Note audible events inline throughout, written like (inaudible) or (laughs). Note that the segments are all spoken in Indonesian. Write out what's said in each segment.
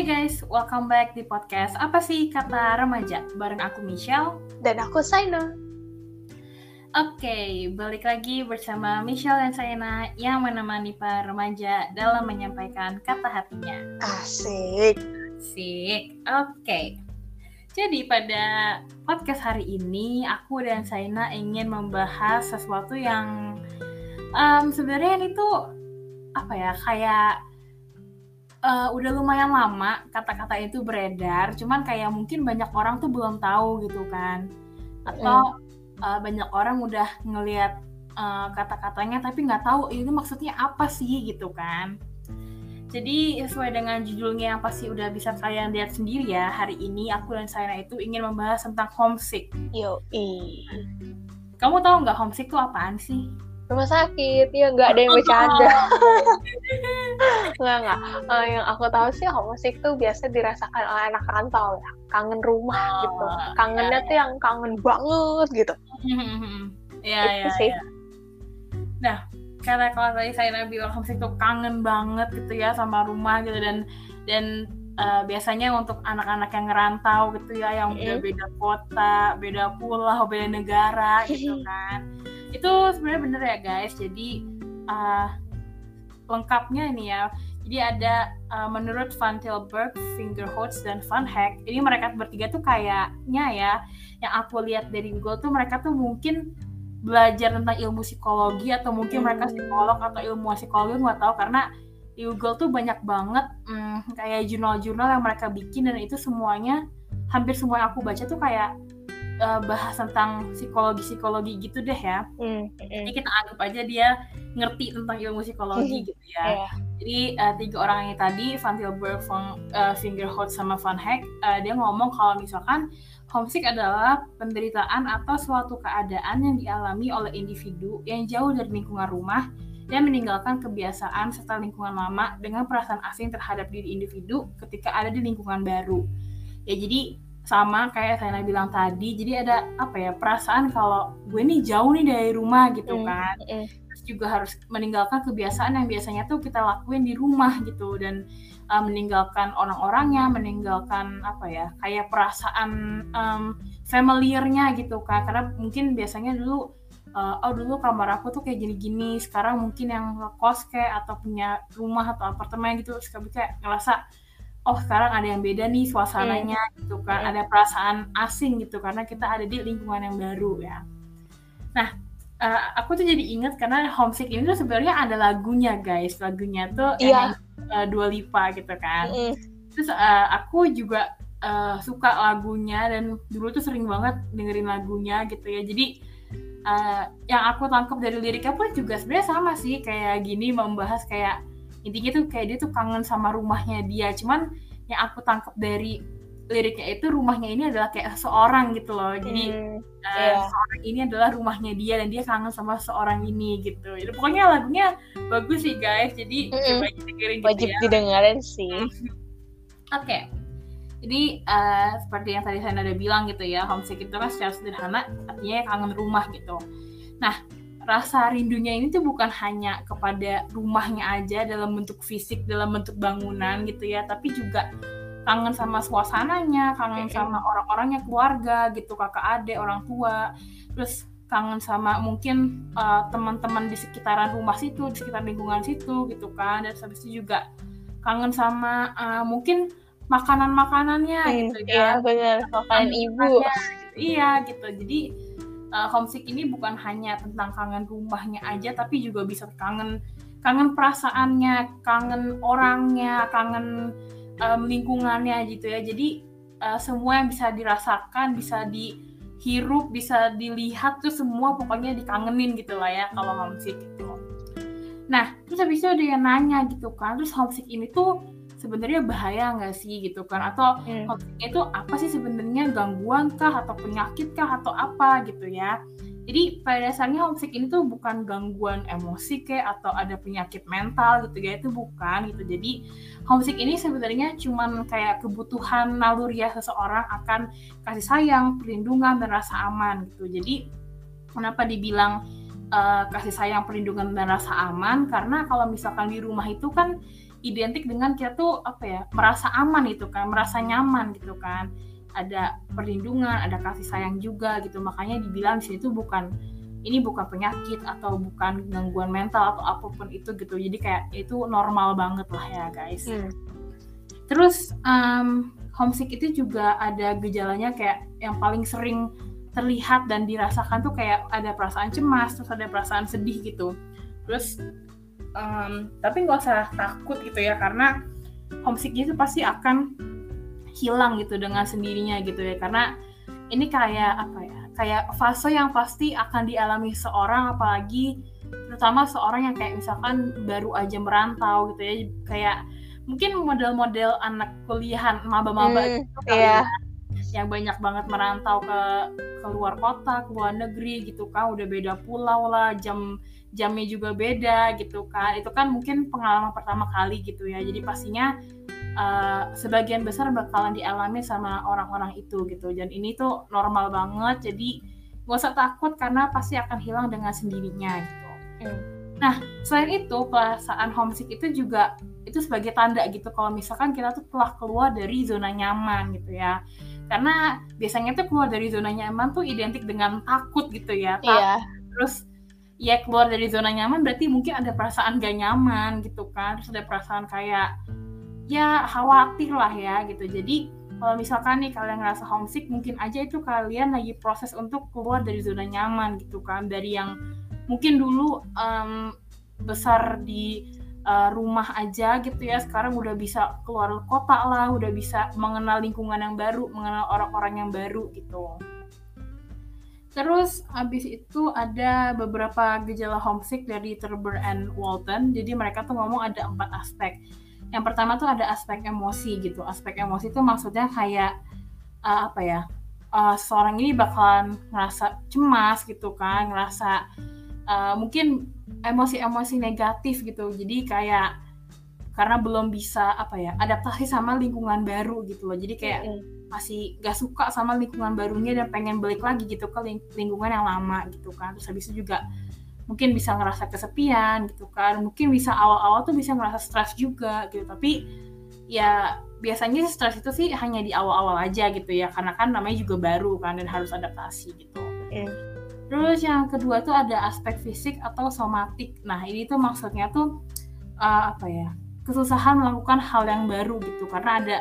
Hai guys, welcome back di podcast Apa sih kata remaja? Bareng aku Michelle Dan aku Saina. Oke, balik lagi bersama Michelle dan Saina yang menemani para remaja dalam menyampaikan kata hatinya. Asik. Sik, oke. Jadi pada podcast hari ini aku dan Saina ingin membahas sesuatu yang em, sebenarnya ini tuh apa ya kayak eh, udah lumayan lama kata-kata itu beredar, cuman kayak mungkin banyak orang tuh belum tahu gitu kan, atau eh, banyak orang udah ngelihat eh, kata-katanya tapi nggak tahu ini maksudnya apa sih gitu kan. Jadi sesuai dengan judulnya yang pasti udah bisa kalian lihat sendiri ya, hari ini aku dan Saina itu ingin membahas tentang homesick. Yoi. Kamu tahu nggak homesick itu apaan sih? Rumah sakit, ya nggak ada yang bercanda. (laughs) Nggak, nggak. Eh, yang aku tahu sih homesick tuh biasa dirasakan oleh anak rantau ya. Kangen rumah Oh, gitu. Kangennya ya, tuh yang kangen banget gitu. Iya, Itu iya, sih. iya. Nah, karena kalau tadi saya bilang homesick tuh kangen banget gitu ya sama rumah gitu dan dan eh, biasanya untuk anak-anak yang ngerantau gitu ya yang udah Mm-mm. beda kota, beda pulau, beda negara gitu (laughs) kan. Itu sebenarnya bener ya guys. Jadi eh, lengkapnya ini ya. Jadi ada eh, menurut Van Tilburg, Fingerhoots dan Van Heck, ini mereka bertiga tuh kayaknya ya yang aku lihat dari Google tuh mereka tuh mungkin belajar tentang ilmu psikologi atau mungkin mereka Hmm. psikolog atau ilmu psikologi nggak tahu karena di Google tuh banyak banget hmm, kayak jurnal-jurnal yang mereka bikin dan itu semuanya hampir semua yang aku baca tuh kayak eh, bahas tentang psikologi-psikologi gitu deh ya. Hmm, Jadi hmm. kita anggap aja dia ngerti tentang ilmu psikologi gitu ya. Iya. Jadi eh, tiga orang ini tadi, Van Tilburg, Van eh, Fingerhoots, sama Van Heck, eh, dia ngomong kalau misalkan homesick adalah penderitaan atau suatu keadaan yang dialami oleh individu yang jauh dari lingkungan rumah dan meninggalkan kebiasaan serta lingkungan lama dengan perasaan asing terhadap diri individu ketika ada di lingkungan baru. Ya jadi sama kayak saya bilang tadi, jadi ada apa ya perasaan kalau gue nih jauh nih dari rumah gitu Hmm, kan. hmm. terus juga harus meninggalkan kebiasaan yang biasanya tuh kita lakuin di rumah gitu. Dan uh, meninggalkan orang-orangnya, meninggalkan apa ya kayak perasaan um, familiarnya gitu kan. Karena mungkin biasanya dulu uh, oh dulu kamar aku tuh kayak gini-gini sekarang mungkin yang ngekos kayak atau punya rumah atau apartemen gitu sekali kayak ngerasa oh sekarang ada yang beda nih suasananya gitu kan Hmm. ada perasaan asing gitu karena kita ada di lingkungan yang baru ya. Nah eh, aku tuh jadi inget karena homesick ini tuh sebenarnya ada lagunya guys. Lagunya tuh Iya. yang Dua Lipa gitu kan. Hmm, terus eh, aku juga eh, suka lagunya dan dulu tuh sering banget dengerin lagunya gitu ya. Jadi eh, yang aku tangkap dari liriknya pun juga sebenarnya sama sih. Kayak gini membahas kayak intinya tuh kayak dia tuh kangen sama rumahnya dia cuman yang aku tangkap dari liriknya itu rumahnya ini adalah kayak seorang gitu loh jadi hmm. eh, iya. seorang ini adalah rumahnya dia dan dia kangen sama seorang ini gitu jadi pokoknya lagunya bagus sih guys jadi Mm-mm. coba aja dengerin gitu Wajib ya didengerin sih. Oke. Jadi eh, seperti yang tadi saya udah bilang gitu ya, homesick itu kan secara sederhana artinya kangen rumah gitu. Nah, rasa rindunya ini tuh bukan hanya kepada rumahnya aja dalam bentuk fisik, dalam bentuk bangunan gitu ya, tapi juga kangen sama suasananya, kangen sama orang-orangnya, keluarga gitu, kakak adik, orang tua. Terus kangen sama mungkin eh, teman-teman di sekitaran rumah situ, di sekitar lingkungan situ gitu kan. Dan habis itu juga kangen sama eh, mungkin makanan-makanannya Hmm, gitu Iya ya. benar. Makanan ibu. Makanannya, Iya gitu. Jadi eh, homesick ini bukan hanya tentang kangen rumahnya aja tapi juga bisa kangen kangen perasaannya, kangen orangnya, kangen em, lingkungannya gitu ya. Jadi eh, semua yang bisa dirasakan, bisa dihirup, bisa dilihat tuh semua pokoknya dikangenin gitu lah ya kalau homesick gitu. Nah, terus habis itu ada yang nanya gitu kan, terus homesick ini tuh sebenarnya bahaya nggak sih gitu kan? Atau Hmm. itu apa sih sebenarnya gangguan kah atau penyakit kah atau apa gitu ya? Jadi pada dasarnya homesick ini tuh bukan gangguan emosi kayak atau ada penyakit mental gitu ya itu bukan gitu. Jadi homesick ini sebenarnya cuman kayak kebutuhan naluriah seseorang akan kasih sayang, perlindungan dan rasa aman gitu. Jadi kenapa dibilang eh, kasih sayang, perlindungan dan rasa aman? Karena kalau misalkan di rumah itu kan identik dengan kita tuh apa ya merasa aman gitu kan merasa nyaman gitu kan. Ada perlindungan ada kasih sayang juga gitu. Makanya dibilang di situ bukan ini bukan penyakit atau bukan gangguan mental atau apa pun itu gitu. Jadi kayak itu normal banget lah ya guys. Hmm. terus um, homesick itu juga ada gejalanya kayak yang paling sering terlihat dan dirasakan tuh kayak ada perasaan cemas terus ada perasaan sedih gitu. Terus um, tapi nggak usah takut gitu ya karena homesick itu pasti akan hilang gitu dengan sendirinya gitu ya. Karena ini kayak apa ya kayak fase yang pasti akan dialami seorang apalagi terutama seorang yang kayak misalkan baru aja merantau gitu ya. Kayak mungkin model-model anak kuliahan maba-maba hmm, gitu ya yang banyak banget merantau ke keluar kota, ke luar negeri gitu kan, udah beda pulau lah, jam jamnya juga beda gitu kan. Itu kan mungkin pengalaman pertama kali gitu ya. Jadi pastinya uh, sebagian besar bakalan dialami sama orang-orang itu gitu. Dan ini tuh normal banget. Jadi gak usah takut karena pasti akan hilang dengan sendirinya gitu. Hmm. Nah, selain itu perasaan homesick itu juga itu sebagai tanda gitu kalau misalkan kita tuh telah keluar dari zona nyaman gitu ya karena biasanya tuh keluar dari zona nyaman tuh identik dengan takut gitu ya iya. terus ya keluar dari zona nyaman berarti mungkin ada perasaan gak nyaman gitu kan. Terus ada perasaan kayak ya khawatir lah ya gitu. Jadi kalau misalkan nih kalian ngerasa homesick mungkin aja itu kalian lagi proses untuk keluar dari zona nyaman gitu kan. Dari yang mungkin dulu um, besar di uh, rumah aja gitu ya. Sekarang udah bisa keluar kota lah udah bisa mengenal lingkungan yang baru mengenal orang-orang yang baru gitu. Terus abis itu ada beberapa gejala homesick dari Turber and Walton. Jadi mereka tuh ngomong ada empat aspek. Yang pertama tuh ada aspek emosi gitu. Aspek emosi itu maksudnya kayak uh, apa ya uh, seorang ini bakalan ngerasa cemas gitu kan ngerasa uh, mungkin emosi-emosi negatif gitu. Jadi kayak karena belum bisa apa ya adaptasi sama lingkungan baru gitu loh. Jadi kayak mm masih gak suka sama lingkungan barunya dan pengen balik lagi gitu ke ling lingkungan yang lama gitu kan. Terus habis itu juga mungkin bisa ngerasa kesepian gitu kan. Mungkin bisa awal-awal tuh bisa ngerasa stres juga gitu. Tapi ya biasanya stres itu sih hanya di awal-awal aja gitu ya. Karena kan namanya juga baru kan dan harus adaptasi gitu. Mm. Terus yang kedua tuh ada aspek fisik atau somatik. Nah ini tuh maksudnya tuh uh, apa ya kesusahan melakukan hal yang baru gitu. Karena ada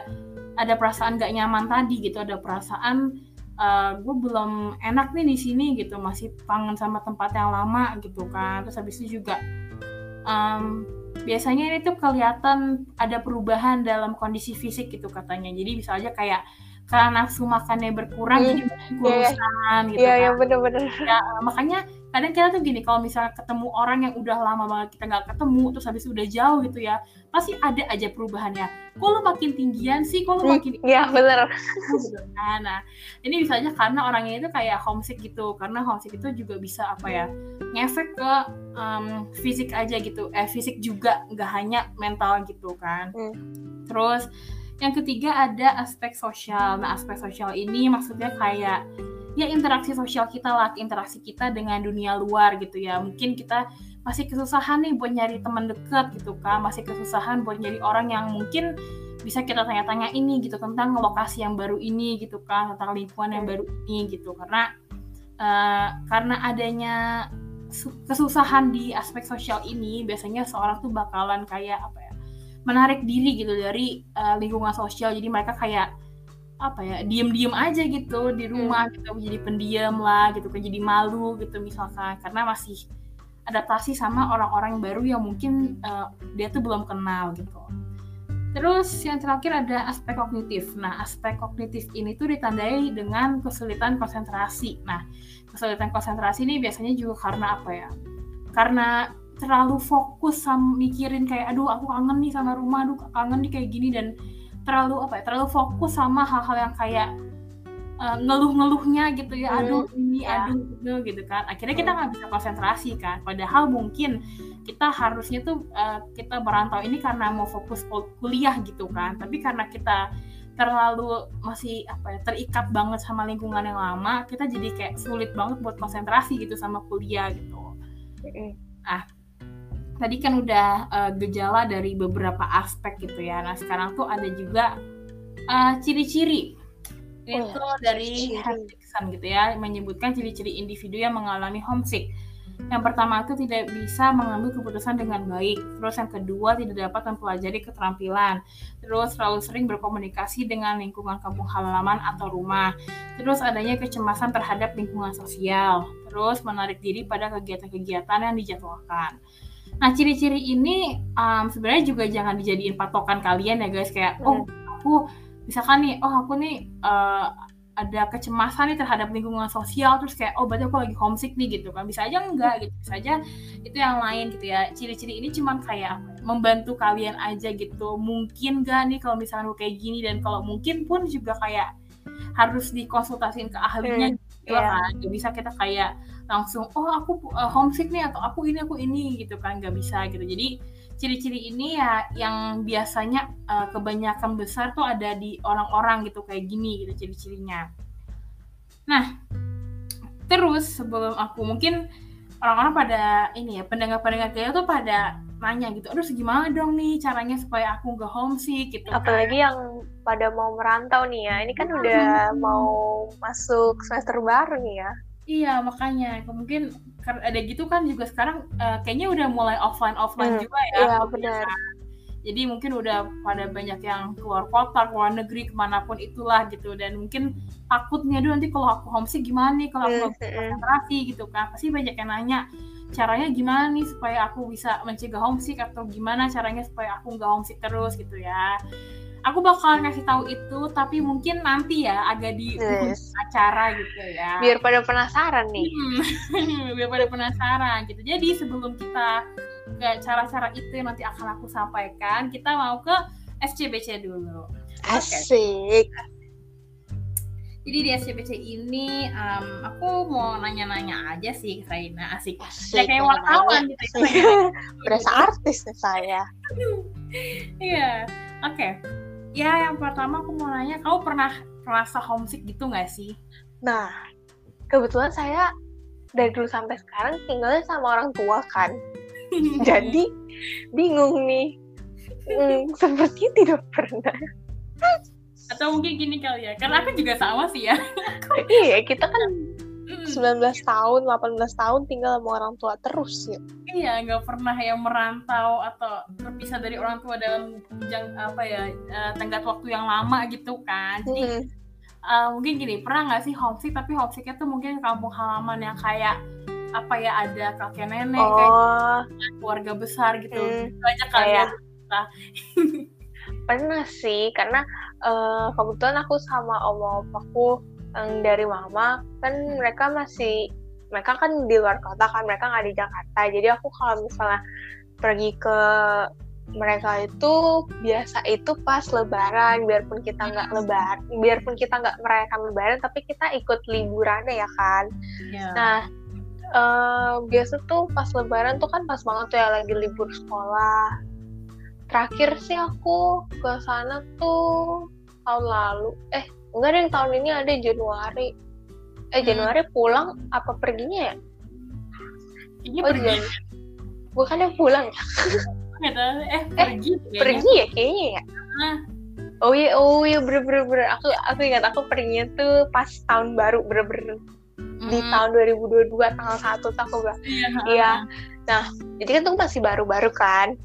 ada perasaan gak nyaman tadi gitu. Ada perasaan uh, gue belum enak nih di sini gitu. Masih kangen sama tempat yang lama gitu kan. Terus habis itu juga um, biasanya ini tuh kelihatan ada perubahan dalam kondisi fisik gitu katanya. Jadi bisa aja kayak karena nafsu makannya berkurang hmm. jadi kurusan yeah, gitu yeah, kan. Iya, bener-bener. Ya, makanya kadang kita tuh gini, kalau misalnya ketemu orang yang udah lama banget kita nggak ketemu, terus habis udah jauh gitu ya, pasti ada aja perubahannya. Kok lu makin tinggian sih, kok lu hmm, makin... Iya, bener. Kan. Nah, ini bisa aja karena orangnya itu kayak homesick gitu, karena homesick itu juga bisa apa ya, ngefek ke um, fisik aja gitu, eh fisik juga, nggak hanya mental gitu kan. Hmm. Terus yang ketiga ada aspek sosial. Nah, aspek sosial ini maksudnya kayak ya interaksi sosial kita lah, interaksi kita dengan dunia luar gitu ya. Mungkin kita masih kesusahan nih buat nyari teman dekat gitu kan, masih kesusahan buat nyari orang yang mungkin bisa kita tanya-tanya ini gitu tentang lokasi yang baru ini gitu kan, tentang lingkungan yang baru ini gitu. Karena uh, karena adanya kesusahan di aspek sosial ini biasanya seorang tuh bakalan kayak apa ya menarik diri gitu dari uh, lingkungan sosial. Jadi mereka kayak apa ya diem-diem aja gitu di rumah hmm. gitu jadi pendiam lah gitu kan jadi malu gitu misalkan. Karena masih adaptasi sama orang-orang baru yang mungkin uh, dia tuh belum kenal gitu. Terus yang terakhir ada aspek kognitif. Nah aspek kognitif ini tuh ditandai dengan kesulitan konsentrasi. Nah kesulitan konsentrasi ini biasanya juga karena apa ya? Karena terlalu fokus sama mikirin kayak aduh aku kangen nih sama rumah aduh kangen nih kayak gini dan terlalu apa ya terlalu fokus sama hal-hal yang kayak uh, ngeluh-ngeluhnya gitu ya hmm, aduh ini ya. aduh gitu gitu kan. Akhirnya kita hmm. nggak bisa konsentrasi kan. Padahal mungkin kita harusnya tuh uh, kita merantau ini karena mau fokus kuliah gitu kan. Tapi karena kita terlalu masih apa ya terikat banget sama lingkungan yang lama kita jadi kayak sulit banget buat konsentrasi gitu sama kuliah gitu. Ah tadi kan udah uh, gejala dari beberapa aspek gitu ya. Nah sekarang tuh ada juga uh, ciri-ciri itu oh, dari Hendrickson gitu ya menyebutkan ciri-ciri individu yang mengalami homesick. Yang pertama itu tidak bisa mengambil keputusan dengan baik. Terus yang kedua tidak dapat mempelajari keterampilan. Terus terlalu sering berkomunikasi dengan lingkungan kampung halaman atau rumah. Terus adanya kecemasan terhadap lingkungan sosial. Terus menarik diri pada kegiatan-kegiatan yang dijadwalkan. Nah, ciri-ciri ini um, sebenarnya juga jangan dijadiin patokan kalian ya guys. Kayak oh aku misalkan nih oh aku nih uh, ada kecemasan nih terhadap lingkungan sosial terus kayak oh berarti aku lagi homesick nih gitu kan. Bisa aja enggak gitu. Bisa aja itu yang lain gitu ya. Ciri-ciri ini cuman kayak membantu kalian aja gitu. Mungkin gak nih kalau misalnya kayak gini dan kalau mungkin pun juga kayak harus dikonsultasiin ke ahlinya hmm, gitu yeah. kan. Gak bisa kita kayak langsung oh aku uh, homesick nih atau aku ini aku ini gitu kan nggak bisa gitu jadi ciri-ciri ini ya yang biasanya uh, kebanyakan besar tuh ada di orang-orang gitu kayak gini gitu ciri-cirinya. Nah, terus sebelum aku mungkin orang-orang pada ini ya pendengar-pendengar kayak tuh pada nanya gitu, aduh gimana dong nih caranya supaya aku nggak homesick gitu. Kan. Apalagi kan. yang pada mau merantau nih ya, ini kan udah mau masuk semester baru nih ya. Iya makanya mungkin ada gitu kan juga sekarang uh, kayaknya udah mulai offline offline hmm, juga ya. Iya benar. Jadi mungkin udah pada banyak yang keluar kota, keluar negeri, ke mana pun itulah gitu. Dan mungkin takutnya dulu nanti kalau aku homesick gimana nih, kalau aku hmm, konsentrasi gitu kan. Pasti banyak yang nanya, caranya gimana nih supaya aku bisa mencegah homesick atau gimana caranya supaya aku nggak homesick terus gitu ya aku bakal ngasih tahu itu tapi mungkin nanti ya agak di yes. acara gitu ya. Biar pada penasaran nih. Hmm, (laughs) biar pada penasaran gitu. Jadi sebelum kita ke cara-cara itu yang nanti akan aku sampaikan kita mau ke SCBC dulu. Asik. Okay. jadi di SCBC ini um, aku mau nanya-nanya aja sih ke Raina. Asik, asik ya kayak wartawan gitu berasa artis nih saya. Iya. Oke. okay ya yang pertama aku mau nanya kamu pernah merasa homesick gitu nggak sih? Nah kebetulan saya dari dulu sampai sekarang tinggalnya sama orang tua kan. (laughs) Jadi bingung nih. Hmm, sepertinya tidak pernah. Atau mungkin gini kali ya karena aku juga sama sih ya. Iya kita kan 19 tahun, 18 tahun tinggal sama orang tua terus ya. Iya, nggak pernah yang merantau atau terpisah dari orang tua dalam jang, apa ya uh, tenggat waktu yang lama gitu kan. Jadi mm. uh, mungkin gini, pernah nggak sih homesick tapi homesicknya tuh mungkin kampung halaman yang kayak apa ya ada kakek nenek oh. kayak keluarga besar gitu. Mm, Banyak kalian. (laughs) pernah sih karena uh, kebetulan aku sama om opaku yang dari mama kan mereka masih mereka kan di luar kota kan mereka nggak di Jakarta. Jadi aku kalau misalnya pergi ke mereka itu biasa itu pas lebaran. Biarpun kita nggak lebar biarpun kita nggak merayakan lebaran tapi kita ikut liburan ya kan. Yeah. nah uh, biasa tuh pas lebaran tuh kan pas banget tuh ya lagi libur sekolah. Terakhir sih aku ke sana tuh tahun lalu eh enggak deh tahun ini ada Januari. Eh hmm. Januari pulang apa perginya ya? Ini oh, pergi. bukannya pulang ya? Eh pergi eh, pergi ya kayaknya ya? Nah. oh iya oh iya bener bener bener. Aku aku ingat aku perginya tuh pas tahun baru bener bener. Hmm. di tahun 2022 tanggal satu tuh aku bilang. Iya yeah. nah jadi kan tuh masih baru-baru kan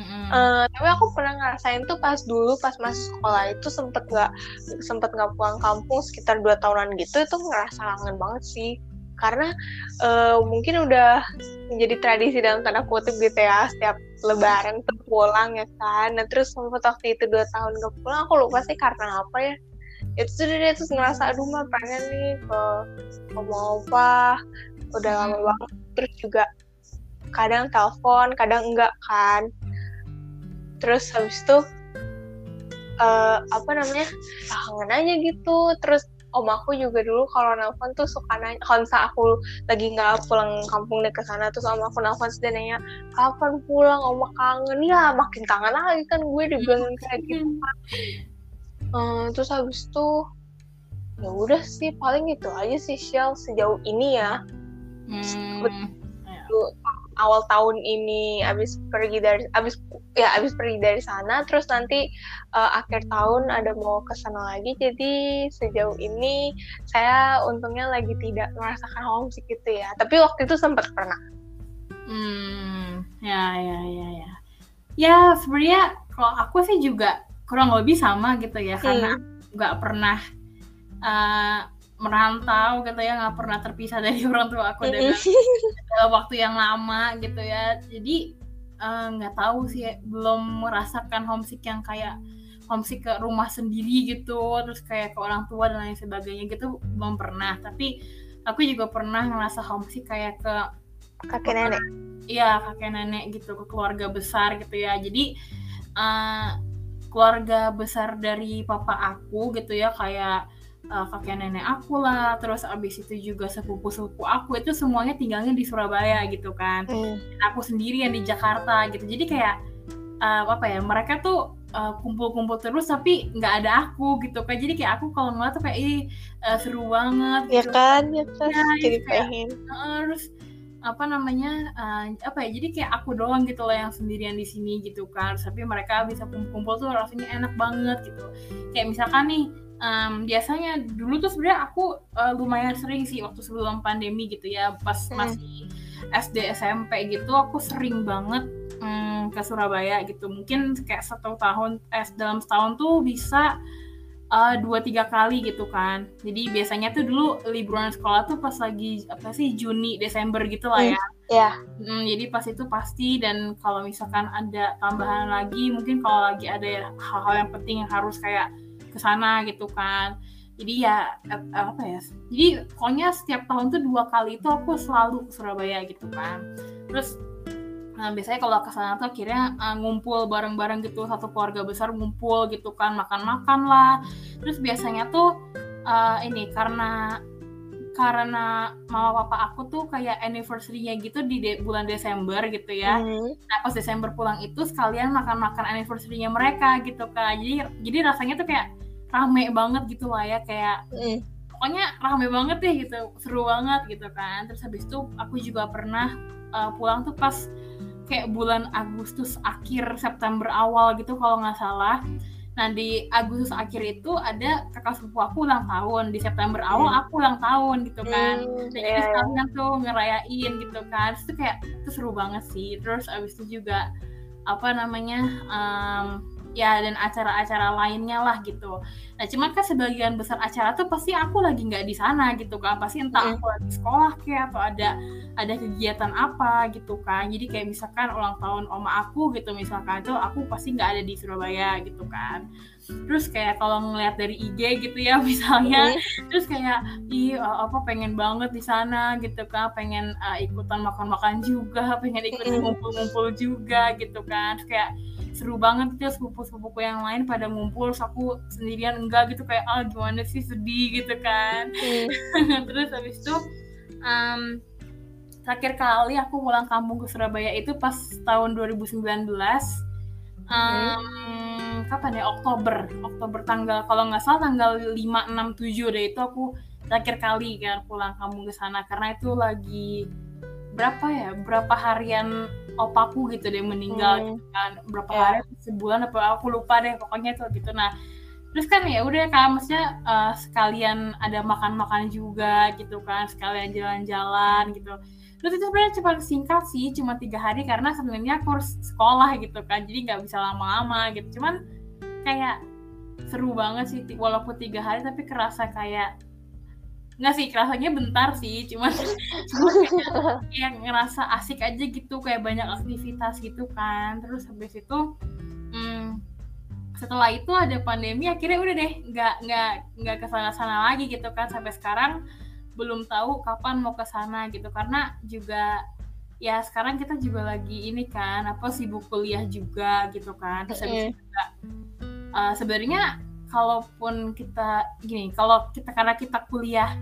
Mm-hmm. Uh, tapi aku pernah ngerasain tuh pas dulu pas masih sekolah itu sempet nggak sempet nggak pulang kampung sekitar dua tahunan gitu itu ngerasa kangen banget sih. Karena uh, mungkin udah menjadi tradisi dalam tanda kutip gitu ya setiap lebaran tuh pulang ya kan. Nah terus sempet waktu itu dua tahun nggak pulang aku lupa sih karena apa ya. Itu tuh dia terus ngerasa aduh mah pengen nih ke mau apa udah lama banget. Terus juga kadang telepon kadang enggak kan terus habis itu uh, apa namanya kangen aja gitu. Terus om aku juga dulu kalau nelfon tuh suka nanya kalau aku lagi nggak pulang kampung deh ke sana terus om aku nelfon dia nanya kapan pulang? Om kangen. Ya makin kangen lagi kan gue dibilang kayak gitu uh, (laughs) terus habis itu ya udah sih paling itu aja sih Shell sejauh ini ya. Hmm. Awal tahun ini abis pergi dari abis ya abis pergi dari sana terus nanti uh, akhir tahun ada mau ke sana lagi jadi sejauh ini saya untungnya lagi tidak merasakan homesick gitu ya. Tapi waktu itu sempat pernah. Hmm ya ya ya ya. Ya sebenarnya kalau aku sih juga kurang lebih sama gitu ya hmm. karena nggak pernah uh, merantau gitu ya nggak pernah terpisah dari (laughs) orang tua aku dengan waktu yang lama gitu ya. Jadi eh, nggak uh, tahu sih belum merasakan homesick yang kayak homesick ke rumah sendiri gitu terus kayak ke orang tua dan lain sebagainya gitu belum pernah. Tapi aku juga pernah ngerasa homesick kayak ke kakek nenek. Iya kakek nenek gitu ke keluarga besar gitu ya. Jadi uh, keluarga besar dari papa aku gitu ya kayak uh, kakek nenek aku lah terus abis itu juga sepupu-sepupu aku itu semuanya tinggalnya di Surabaya gitu kan. Mm. aku sendiri yang di Jakarta gitu. Jadi kayak uh, apa ya mereka tuh kumpul-kumpul uh, terus tapi nggak ada aku gitu kan jadi kayak aku kalau ngeliat tuh kayak ih uh, seru banget ya gitu. kan? Ya kan ya, jadi pengen. Uh, terus apa namanya uh, apa ya jadi kayak aku doang gitu loh yang sendirian di sini gitu kan. Tapi mereka bisa kumpul-kumpul tuh rasanya enak banget gitu. Kayak misalkan nih um, biasanya dulu tuh sebenarnya aku uh, lumayan sering sih waktu sebelum pandemi gitu ya pas hmm. masih SD SMP gitu aku sering banget um, ke Surabaya gitu mungkin kayak satu tahun eh dalam setahun tuh bisa uh, dua tiga kali gitu kan jadi biasanya tuh dulu liburan sekolah tuh pas lagi apa sih Juni Desember gitu lah ya hmm, yeah. hmm, jadi pas itu pasti dan kalau misalkan ada tambahan lagi mungkin kalau lagi ada hal-hal yang penting yang harus kayak ke sana gitu kan jadi ya apa ya jadi pokoknya setiap tahun tuh dua kali itu aku selalu ke Surabaya gitu kan terus nah, biasanya kalau ke sana tuh akhirnya uh, ngumpul bareng-bareng gitu satu keluarga besar ngumpul gitu kan makan-makan lah terus biasanya tuh uh, ini karena karena mama papa aku tuh kayak anniversary-nya gitu di de bulan Desember gitu ya. Mm. Nah pas Desember pulang itu sekalian makan-makan anniversary-nya mereka gitu kan. Jadi jadi rasanya tuh kayak rame banget gitu lah ya kayak mm. pokoknya rame banget deh gitu seru banget gitu kan. Terus habis itu aku juga pernah uh, pulang tuh pas kayak bulan Agustus akhir September awal gitu kalau nggak salah Nah di Agustus akhir itu ada kakak sepupu aku ulang tahun di September awal hmm. aku ulang tahun gitu kan. Hmm, Dan yeah. jadi sekalian tuh ngerayain gitu kan. Terus itu kayak itu seru banget sih. Terus abis itu juga apa namanya um, ya dan acara-acara lainnya lah gitu. Nah cuman kan sebagian besar acara tuh pasti aku lagi nggak di sana gitu kan. Pasti entah mm. aku lagi sekolah kayak atau ada ada kegiatan apa gitu kan. Jadi kayak misalkan ulang tahun oma aku gitu misalkan itu aku pasti nggak ada di Surabaya gitu kan. Terus kayak kalau ngeliat dari IG gitu ya (laughs) misalnya, mm. terus kayak ih apa pengen banget di sana gitu kan, pengen uh, ikutan makan-makan juga, (laughs) pengen ikut ngumpul-ngumpul juga gitu kan. Terus kayak seru banget gitu sepupu-sepupuku yang lain pada ngumpul terus aku sendirian enggak gitu kayak ah gimana sih sedih gitu kan hmm. (laughs) terus habis itu um, terakhir kali aku pulang kampung ke Surabaya itu pas tahun 2019 um, hmm. kapan ya Oktober Oktober tanggal kalau nggak salah tanggal 5 6 7 deh itu aku terakhir kali kan pulang kampung ke sana karena itu lagi berapa ya berapa harian opaku gitu deh meninggal hmm. gitu kan berapa yeah. hari sebulan apa aku lupa deh pokoknya itu gitu nah terus kan ya udah kan maksudnya uh, sekalian ada makan-makan juga gitu kan sekalian jalan-jalan gitu terus itu sebenarnya cuma singkat sih cuma tiga hari karena sebenarnya aku harus sekolah gitu kan jadi nggak bisa lama-lama gitu cuman kayak seru banget sih walaupun tiga hari tapi kerasa kayak nggak sih rasanya bentar sih cuman (laughs) cuma yang ngerasa asik aja gitu kayak banyak aktivitas gitu kan. Terus habis itu hmm, setelah itu ada pandemi akhirnya udah deh nggak nggak nggak ke sana sana lagi gitu kan. Sampai sekarang belum tahu kapan mau ke sana gitu. Karena juga ya sekarang kita juga lagi ini kan apa sibuk kuliah juga gitu kan. Terus habis itu juga uh, sebenarnya kalaupun kita gini kalau kita karena kita kuliah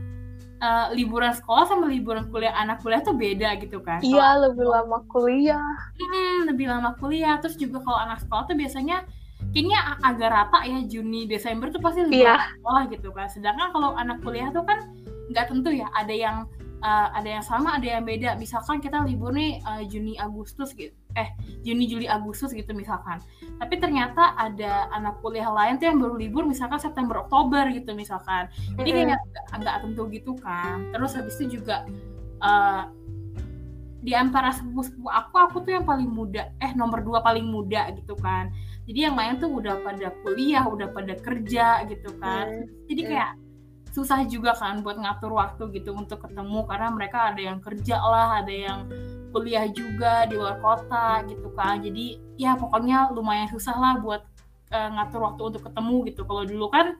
uh, liburan sekolah sama liburan kuliah anak kuliah tuh beda gitu kan. Iya lebih lama kuliah. Hmm, lebih lama kuliah. Terus juga kalau anak sekolah tuh biasanya kayaknya agak rata ya Juni Desember tuh pasti liburan yeah. sekolah gitu kan. Sedangkan kalau anak kuliah tuh kan nggak tentu ya ada yang uh, ada yang sama ada yang beda. Misalkan kita libur nih uh, Juni Agustus gitu. Eh Juni Juli Agustus gitu misalkan. Tapi ternyata ada anak kuliah lain tuh yang baru libur misalkan September Oktober gitu misalkan. Jadi kayak agak tentu gitu kan. Terus habis itu juga uh, di antara sepupu-sepupu aku aku tuh yang paling muda. Eh nomor dua paling muda gitu kan. Jadi yang lain tuh udah pada kuliah udah pada kerja gitu kan. Jadi kayak susah juga kan buat ngatur waktu gitu untuk ketemu karena mereka ada yang kerja lah ada yang kuliah juga di luar kota gitu kan. Jadi ya pokoknya lumayan susah lah buat uh, ngatur waktu untuk ketemu gitu. Kalau dulu kan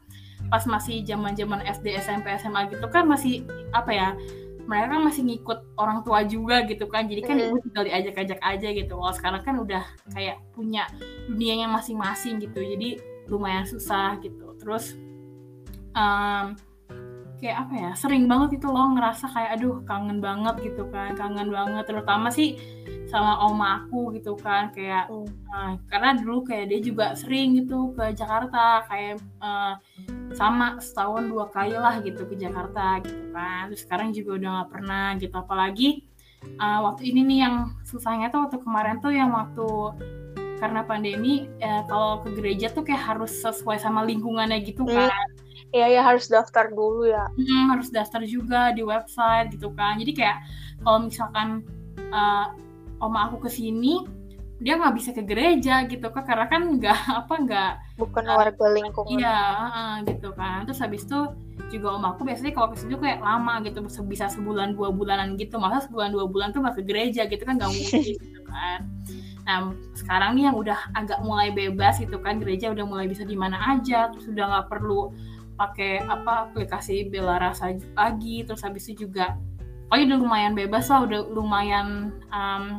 pas masih zaman zaman SD SMP SMA gitu kan masih apa ya mereka kan masih ngikut orang tua juga gitu kan. Jadi kan mm. tinggal diajak-ajak aja gitu. Kalau sekarang kan udah kayak punya dunianya masing-masing gitu. Jadi lumayan susah gitu. Terus um, kayak apa ya sering banget itu loh ngerasa kayak aduh kangen banget gitu kan kangen banget terutama sih sama oma aku gitu kan kayak uh, karena dulu kayak dia juga sering gitu ke Jakarta kayak uh, sama setahun dua kali lah gitu ke Jakarta gitu kan terus sekarang juga udah nggak pernah gitu. Apalagi uh, waktu ini nih yang susahnya tuh waktu kemarin tuh yang waktu karena pandemi uh, kalau ke gereja tuh kayak harus sesuai sama lingkungannya gitu mm. kan. mm Iya ya harus daftar dulu ya. Hmm, harus daftar juga di website gitu kan. Jadi kayak kalau misalkan uh, oma aku ke sini, dia nggak bisa ke gereja gitu kan karena kan nggak (laughs) apa nggak bukan uh, warga lingkungan. Iya, uh, gitu kan. Terus habis itu juga om aku biasanya kalau ke sini tuh kayak lama gitu bisa sebulan dua bulanan gitu masa sebulan dua bulan tuh ke gereja gitu kan nggak mungkin (laughs) gitu kan nah sekarang nih yang udah agak mulai bebas gitu kan gereja udah mulai bisa di mana aja terus udah nggak perlu pakai apa aplikasi Bela Rasa lagi terus habis itu juga oh udah lumayan bebas lah udah lumayan um,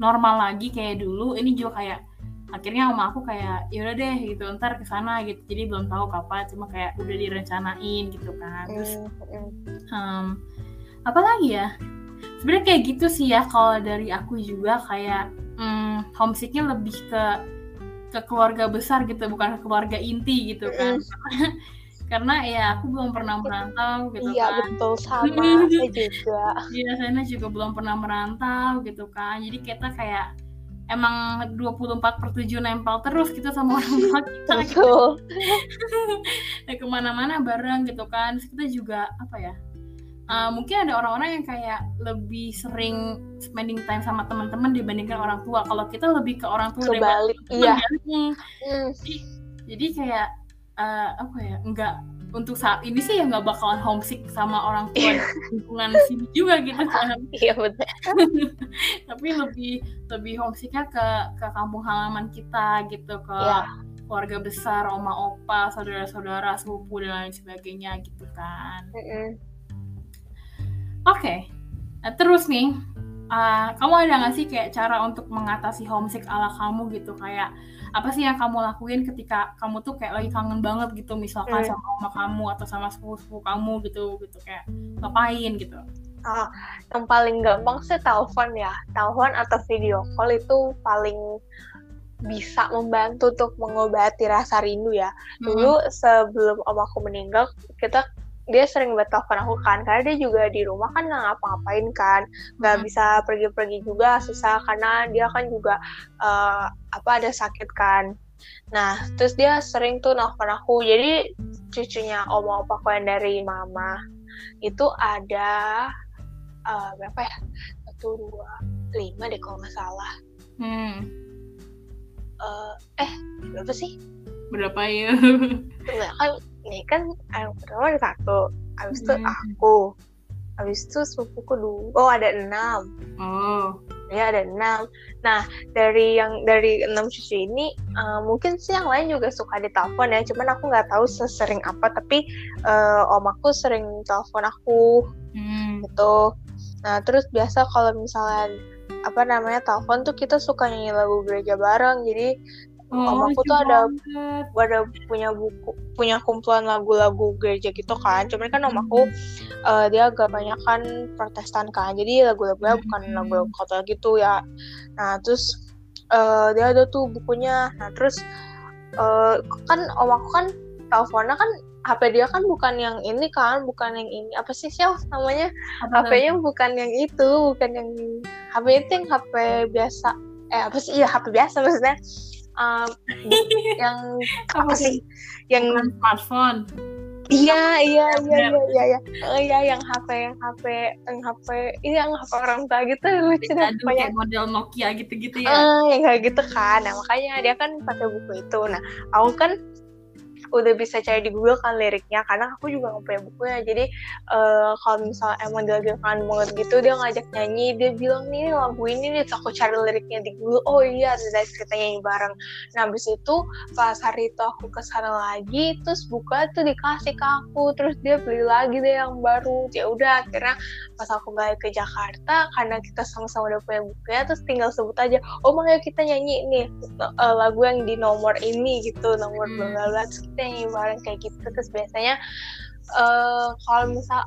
normal lagi kayak dulu. Ini juga kayak akhirnya sama aku kayak yaudah deh gitu ntar ke sana gitu. Jadi belum tahu kapan cuma kayak udah direncanain gitu kan. Terus um, apa lagi ya? Sebenarnya kayak gitu sih ya kalau dari aku juga kayak um, homesicknya lebih ke ke keluarga besar gitu bukan ke keluarga inti gitu kan (laughs) karena ya aku belum pernah merantau gitu iya, kan. iya betul sama saya (laughs) juga. Iya saya juga belum pernah merantau gitu kan. Jadi kita kayak emang 24 per 7 nempel terus kita sama orang tua kita gitu. (laughs) Ya ke mana-mana bareng gitu kan. Terus kita juga apa ya uh, mungkin ada orang-orang yang kayak lebih sering spending time sama teman-teman dibandingkan orang tua. Kalau kita lebih ke orang tua Kebalik, iya. Hmm. jadi, jadi kayak uh, apa ya enggak untuk saat ini sih ya nggak bakalan homesick sama orang tua di lingkungan sini juga gitu kan (laughs) iya betul (laughs) tapi lebih lebih homesicknya ke ke kampung halaman kita gitu ke yeah. keluarga besar oma opa saudara-saudara sepupu dan lain sebagainya gitu kan mm -hmm. oke okay. nah, terus nih uh, kamu ada nggak sih kayak cara untuk mengatasi homesick ala kamu gitu kayak apa sih yang kamu lakuin ketika kamu tuh kayak lagi kangen banget gitu misalkan hmm. sama oma kamu atau sama sepupu-sepupu kamu gitu gitu kayak ngapain gitu Ah, yang paling gampang sih telepon ya telepon atau video call itu paling bisa membantu untuk mengobati rasa rindu ya. Dulu hmm. sebelum om aku meninggal, kita dia sering buat telepon aku kan karena dia juga di rumah kan nggak ngapa-ngapain kan. Nggak hmm. bisa pergi-pergi juga susah karena dia kan juga uh, apa ada sakit kan. Nah terus dia sering tuh nelfon aku. Jadi cucunya om aku yang dari mama itu ada uh, berapa ya? Satu dua lima deh kalau nggak salah. Hmm. uh, eh berapa sih? Berapa ya? Kan ini kan yang pertama ada satu habis itu hmm. aku. Habis itu sepupuku dulu oh ada enam. Oh. Ya ada enam. Nah dari yang dari enam cucu ini uh, mungkin sih yang lain juga suka ditelepon ya cuman aku nggak tahu sesering apa tapi uh, om aku sering telepon aku. Hmm. gitu. Nah terus biasa kalau misalnya apa namanya telepon tuh kita suka nyanyi lagu gereja bareng jadi Oh, om aku tuh ada ada punya buku punya kumpulan lagu-lagu gereja gitu kan cuman kan om aku uh, dia agak banyak kan protestan kan jadi lagu-lagunya bukan lagu-lagu katolik gitu ya nah terus uh, dia ada tuh bukunya nah terus uh, kan om aku kan teleponnya kan HP dia kan bukan yang ini kan, bukan yang ini. Apa sih sih namanya? HP-nya bukan yang itu, bukan yang HP itu yang HP biasa. Eh apa sih? Iya HP biasa maksudnya. Um, (laughs) yang apa sih? Yang smartphone. Iya, iya, iya, iya, iya, iya. Oh iya, yang HP, yang HP, yang HP, ini yang HP orang tua gitu lucu deh. Kayak model Nokia gitu-gitu ya. Uh, yang kayak gitu kan. Nah, makanya dia kan pakai buku itu. Nah, aku kan udah bisa cari di Google kan liriknya karena aku juga nggak punya bukunya. Jadi uh, kalau misalnya emang kangen banget gitu dia ngajak nyanyi dia bilang nih lagu ini nih aku cari liriknya di Google. Oh iya ada kita nyanyi bareng. Nah habis itu pas hari itu aku ke sana lagi terus buka tuh dikasih ke aku. Terus dia beli lagi deh yang baru. Ya udah akhirnya pas aku balik ke Jakarta karena kita sama-sama udah punya bukunya terus tinggal sebut aja oh makanya kita nyanyi nih uh, lagu yang di nomor ini gitu nomor hmm. bla kita nyanyi bareng kayak gitu. Terus biasanya uh, kalau misal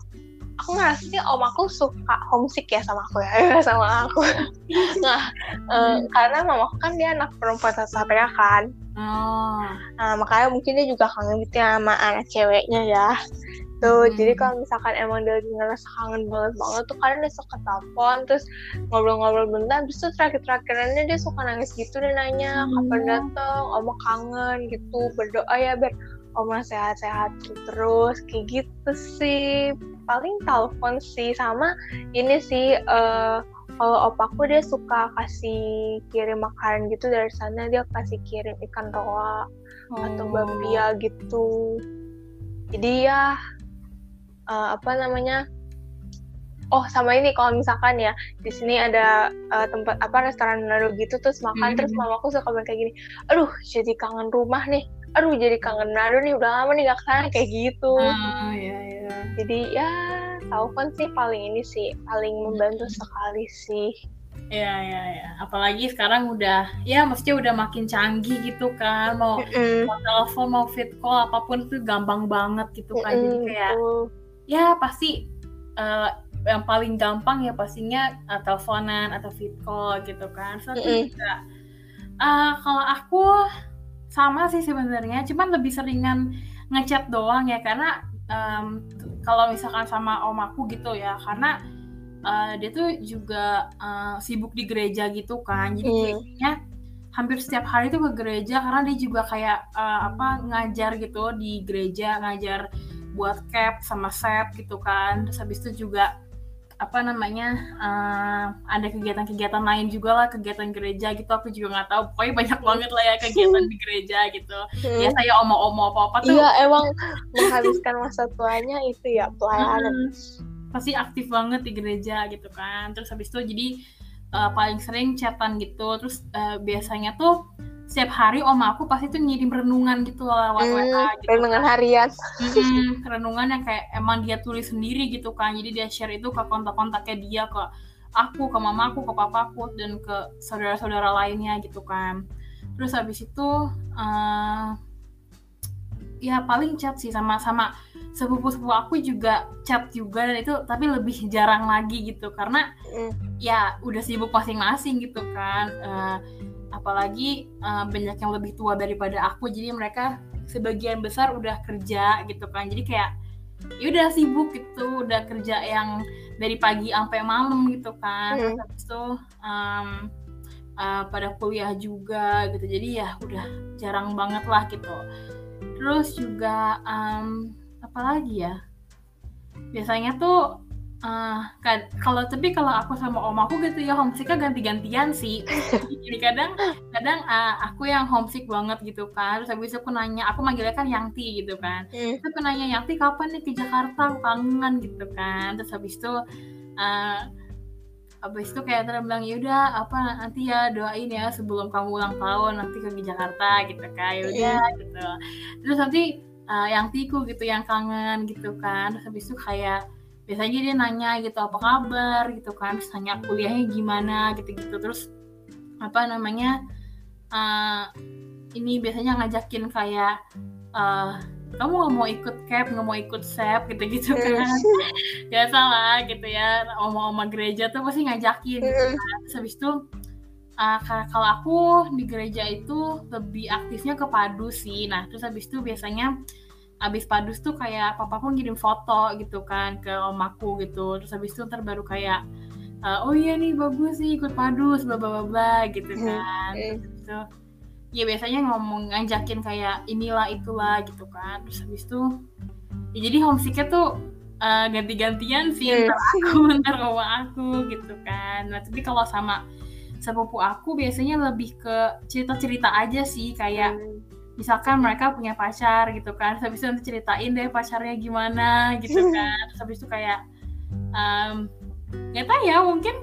aku ngerasa sih om aku suka homesick ya sama aku ya (laughs) sama aku. (laughs) Nah uh, karena mama aku kan dia anak perempuan satu-satunya kan. Oh. nah makanya mungkin dia juga kangen gitu ya sama anak ceweknya ya tuh hmm. jadi kalau misalkan emang dia ngerasa kangen banget banget tuh kadang dia suka telepon terus ngobrol-ngobrol bentar terus tuh terakhir-terakhirannya dia suka nangis gitu dan nanya hmm. kapan datang oma kangen gitu berdoa ya biar oma sehat-sehat terus kayak gitu sih paling telepon sih sama ini sih uh, kalau opaku dia suka kasih kirim makanan gitu dari sana dia kasih kirim ikan roa oh. atau bambia gitu jadi ya uh, apa namanya oh sama ini kalau misalkan ya di sini ada uh, tempat apa restoran Manado gitu terus makan mm -hmm. terus mamaku suka bilang kayak gini aduh jadi kangen rumah nih aduh jadi kangen Manado nih udah lama nih gak ke sana kayak gitu oh, iya, iya. jadi ya tahu kan sih paling ini sih paling membantu sekali sih Iya, iya, iya. Apalagi sekarang udah, ya maksudnya udah makin canggih gitu kan. Mau, mm -hmm. mau telepon, mau fit call, apa pun itu gampang banget gitu kan. Mm -hmm. Jadi kayak, ya pasti uh, yang paling gampang ya pastinya uh, teleponan atau fit call gitu kan. So, mm -hmm. juga uh, kalau aku sama sih sebenarnya, cuman lebih seringan ngechat doang ya karena um, kalau misalkan sama om aku gitu ya, karena uh, dia tuh juga uh, sibuk di gereja gitu kan, jadi mm. kayaknya hampir setiap hari tuh ke gereja karena dia juga kayak uh, apa ngajar gitu di gereja ngajar buat cap sama set gitu kan. Terus habis itu juga apa namanya uh, ada kegiatan-kegiatan lain juga lah kegiatan gereja gitu. Aku juga nggak tahu pokoknya banyak (laughs) banget lah ya kegiatan di gereja gitu. Hmm. ya saya omo-omo apa-apa tuh. Iya emang menghabiskan masa tuanya itu ya pelayanan. Hmm, pasti aktif banget di gereja gitu kan. Terus habis itu jadi uh, paling sering chatan gitu. Terus uh, biasanya tuh setiap hari oma aku pasti tuh ngirim renungan gitu lewat hmm, WA gitu. Renungan harian. Hmm, renungan yang kayak emang dia tulis sendiri gitu kan. Jadi dia share itu ke kontak-kontaknya dia ke aku, ke mamaku, ke papaku dan ke saudara-saudara lainnya gitu kan. Terus habis itu uh, ya paling chat sih sama sama sepupu-sepupu aku juga chat juga dan itu tapi lebih jarang lagi gitu karena mm. ya udah sibuk masing-masing gitu kan. Uh, apalagi uh, banyak yang lebih tua daripada aku jadi mereka sebagian besar udah kerja gitu kan. Jadi kayak ya udah sibuk gitu udah kerja yang dari pagi sampai malam gitu kan. Hmm. habis itu um, uh, pada kuliah juga gitu. Jadi ya udah jarang banget lah gitu. Terus juga um, apalagi ya? Biasanya tuh Uh, kalau tapi kalau aku sama om aku gitu ya homesicknya ganti-gantian sih. (laughs) Jadi kadang kadang uh, aku yang homesick banget gitu kan. Terus habis itu aku nanya, aku manggilnya kan Yangti gitu kan. Hmm. Terus aku nanya Yangti kapan nih ke Jakarta? kangen gitu kan. Terus habis itu uh, habis itu kayak terus bilang yaudah apa nanti ya doain ya sebelum kamu ulang tahun nanti ke Jakarta gitu kan yaudah hmm. gitu terus nanti uh, yang tiku gitu yang kangen gitu kan terus habis itu kayak biasanya dia nanya gitu apa kabar? gitu kan terus nanya kuliahnya gimana gitu-gitu. Terus apa namanya uh, ini biasanya ngajakin kayak uh, kamu nggak mau ikut cap nggak mau ikut sep gitu-gitu kan. (laughs) Biasa lah gitu ya oma-oma gereja tuh pasti ngajakin gitu kan. terus habis itu uh, kalau aku di gereja itu lebih aktifnya ke padu sih. Nah terus habis itu biasanya abis padus tuh kayak papa pun ngirim foto gitu kan ke omaku gitu. Terus habis itu ntar baru kayak uh, oh iya nih bagus sih ikut padus bla bla bla gitu hmm, kan. gitu ya biasanya ngomong ngajakin kayak inilah itulah gitu kan. Terus habis itu ya jadi homesicknya tuh uh, ganti-gantian sih hmm. (laughs) ntar aku ntar sama aku gitu kan. Nah tapi kalau sama sepupu aku biasanya lebih ke cerita-cerita aja sih kayak hmm misalkan mereka punya pacar gitu kan terus habis itu nanti ceritain deh pacarnya gimana gitu (laughs) kan. Terus habis itu kayak um, nggak tahu ya mungkin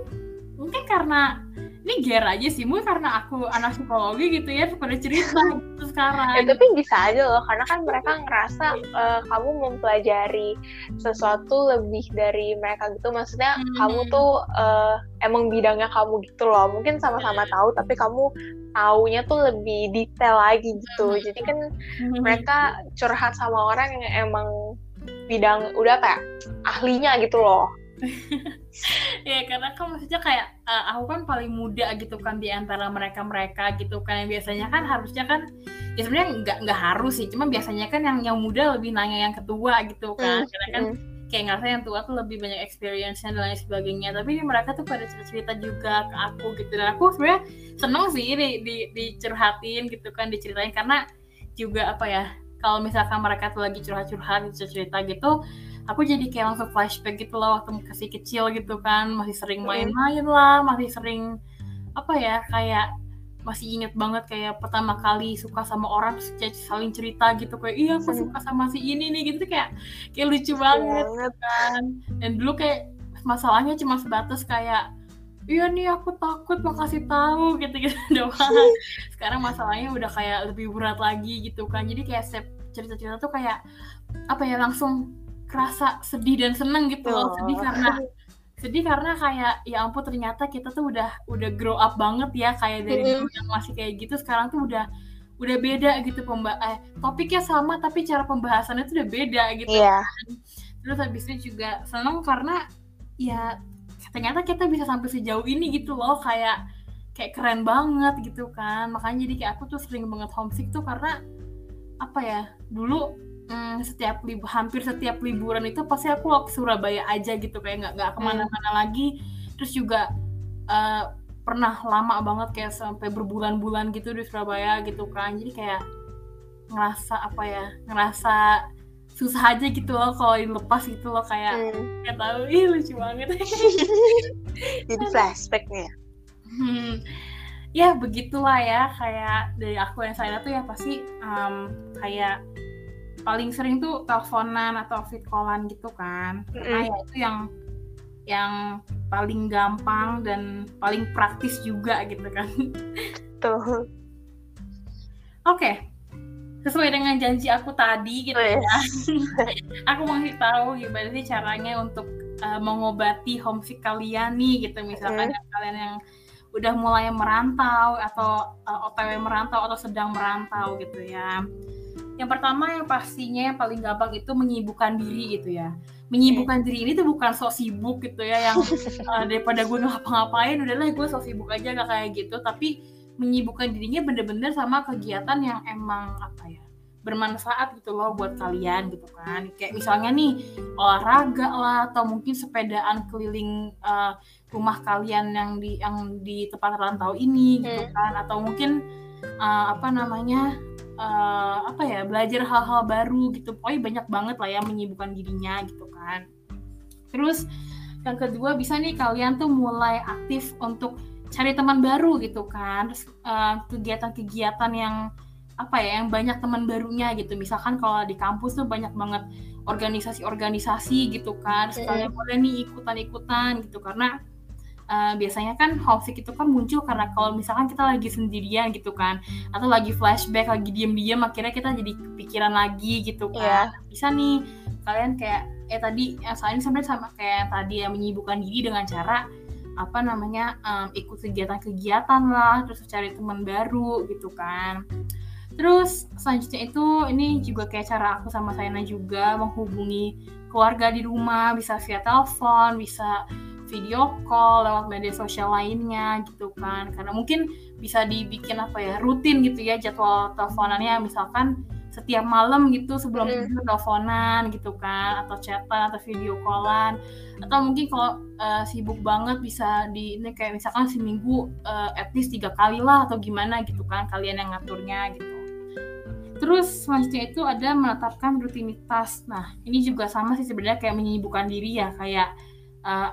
mungkin karena ini ger aja sih mungkin karena aku anak psikologi gitu ya pada cerita (laughs) gitu sekarang. Ya, tapi bisa aja loh karena kan mereka ngerasa uh, kamu mempelajari sesuatu lebih dari mereka gitu. Maksudnya hmm. kamu tuh uh, emang bidangnya kamu gitu loh. Mungkin sama-sama tahu tapi kamu taunya tuh lebih detail lagi gitu hmm. jadi kan hmm. mereka curhat sama orang yang emang bidang udah kayak ahlinya gitu loh (laughs) ya karena kan maksudnya kayak uh, aku kan paling muda gitu kan di antara mereka mereka gitu kan yang biasanya kan harusnya kan ya sebenarnya nggak nggak harus sih cuma biasanya kan yang yang muda lebih nanya yang ketua gitu kan mm, karena kan mm. Kayak ngerasa yang tua tuh lebih banyak experience dan lain sebagainya. Tapi ini mereka tuh pada cerita cerita juga ke aku gitu. Dan aku sebenarnya seneng sih di, di dicurhatin gitu kan diceritain. Karena juga apa ya kalau misalkan mereka tuh lagi curhat-curhat cerita-cerita gitu aku jadi kayak langsung flashback gitu loh waktu masih kecil gitu kan. Masih sering main-main lah masih sering apa ya kayak masih inget banget kayak pertama kali suka sama orang terus saling cerita gitu kayak iya aku suka sama si ini nih gitu kayak kayak lucu banget gitu kan. Dan dulu kayak masalahnya cuma sebatas kayak iya nih aku takut mau kasih tahu gitu gitu (laughs) doang. Sekarang masalahnya udah kayak lebih berat lagi gitu kan. Jadi kayak cerita-cerita tuh kayak apa ya langsung kerasa sedih dan seneng gitu loh. Sedih karena sedih karena kayak ya ampun ternyata kita tuh udah udah grow up banget ya kayak dari dulu yang masih kayak gitu sekarang tuh udah udah beda gitu pemba eh, topiknya sama tapi cara pembahasannya tuh udah beda gitu yeah. kan. terus habis itu juga seneng karena ya ternyata kita bisa sampai sejauh ini gitu loh kayak kayak keren banget gitu kan makanya jadi kayak aku tuh sering banget homesick tuh karena apa ya dulu hmm, setiap lib hampir setiap liburan itu pasti aku ke Surabaya aja gitu kayak nggak nggak ke mana-mana hmm. lagi. Terus juga uh, pernah lama banget kayak sampai berbulan-bulan gitu di Surabaya gitu kan. Jadi kayak ngerasa apa ya ngerasa susah aja gitu loh kalau dilepas gitu loh kayak hmm. nggak tahu ih lucu banget. (laughs) Jadi flashbacknya hmm, ya begitulah ya kayak dari aku yang saya tuh ya pasti um, kayak paling sering tuh teleponan atau fit callan gitu kan. Karena mm. ya itu yang yang paling gampang dan paling praktis juga gitu kan. Tuh oke. Okay. sesuai dengan janji aku tadi gitu ya. (laughs) Aku mau tahu gimana sih caranya untuk uh, mengobati homesick kalian nih gitu. Misalkan mm. kalian yang udah mulai merantau atau uh, otw merantau atau sedang merantau gitu ya yang pertama yang pastinya yang paling gampang itu menyibukkan diri gitu ya. Menyibukkan diri ini tuh bukan sok sibuk gitu ya yang uh, (laughs) daripada gue ngapa-ngapain udahlah gue sok sibuk aja gak kayak gitu. Tapi menyibukkan dirinya bener-bener sama kegiatan yang emang apa ya bermanfaat gitu loh buat kalian gitu kan. Kayak misalnya nih olahraga lah atau mungkin sepedaan keliling uh, rumah kalian yang di yang di tempat rantau ini gitu hmm. kan. Atau mungkin uh, apa namanya uh, apa ya belajar hal-hal baru gitu. Pokoknya banyak banget lah ya menyibukkan dirinya gitu kan. Terus yang kedua bisa nih kalian tuh mulai aktif untuk cari teman baru gitu kan. Terus uh, kegiatan-kegiatan yang apa ya yang banyak teman barunya gitu. Misalkan kalau di kampus tuh banyak banget organisasi-organisasi gitu kan. Sekalian boleh nih ikutan-ikutan gitu. Karena uh, biasanya kan homesick itu kan muncul karena kalau misalkan kita lagi sendirian gitu kan atau lagi flashback lagi diem-diem akhirnya kita jadi kepikiran lagi gitu kan yeah. bisa nih kalian kayak eh tadi yang soalnya sebenarnya sama kayak tadi yang menyibukkan diri dengan cara apa namanya um, ikut kegiatan-kegiatan lah terus cari teman baru gitu kan terus selanjutnya itu ini juga kayak cara aku sama Saina juga menghubungi keluarga di rumah bisa via telepon bisa video call lewat media sosial lainnya gitu kan. Karena mungkin bisa dibikin apa ya rutin gitu ya jadwal teleponannya. Misalkan setiap malam gitu sebelum mm. tidur teleponan gitu kan. Atau chatan atau video callan. Atau mungkin kalau uh, sibuk banget bisa di ini kayak misalkan seminggu uh, at least tiga kali lah atau gimana gitu kan kalian yang ngaturnya gitu. Terus selanjutnya itu ada menetapkan rutinitas. Nah ini juga sama sih sebenarnya kayak menyibukkan diri ya kayak uh,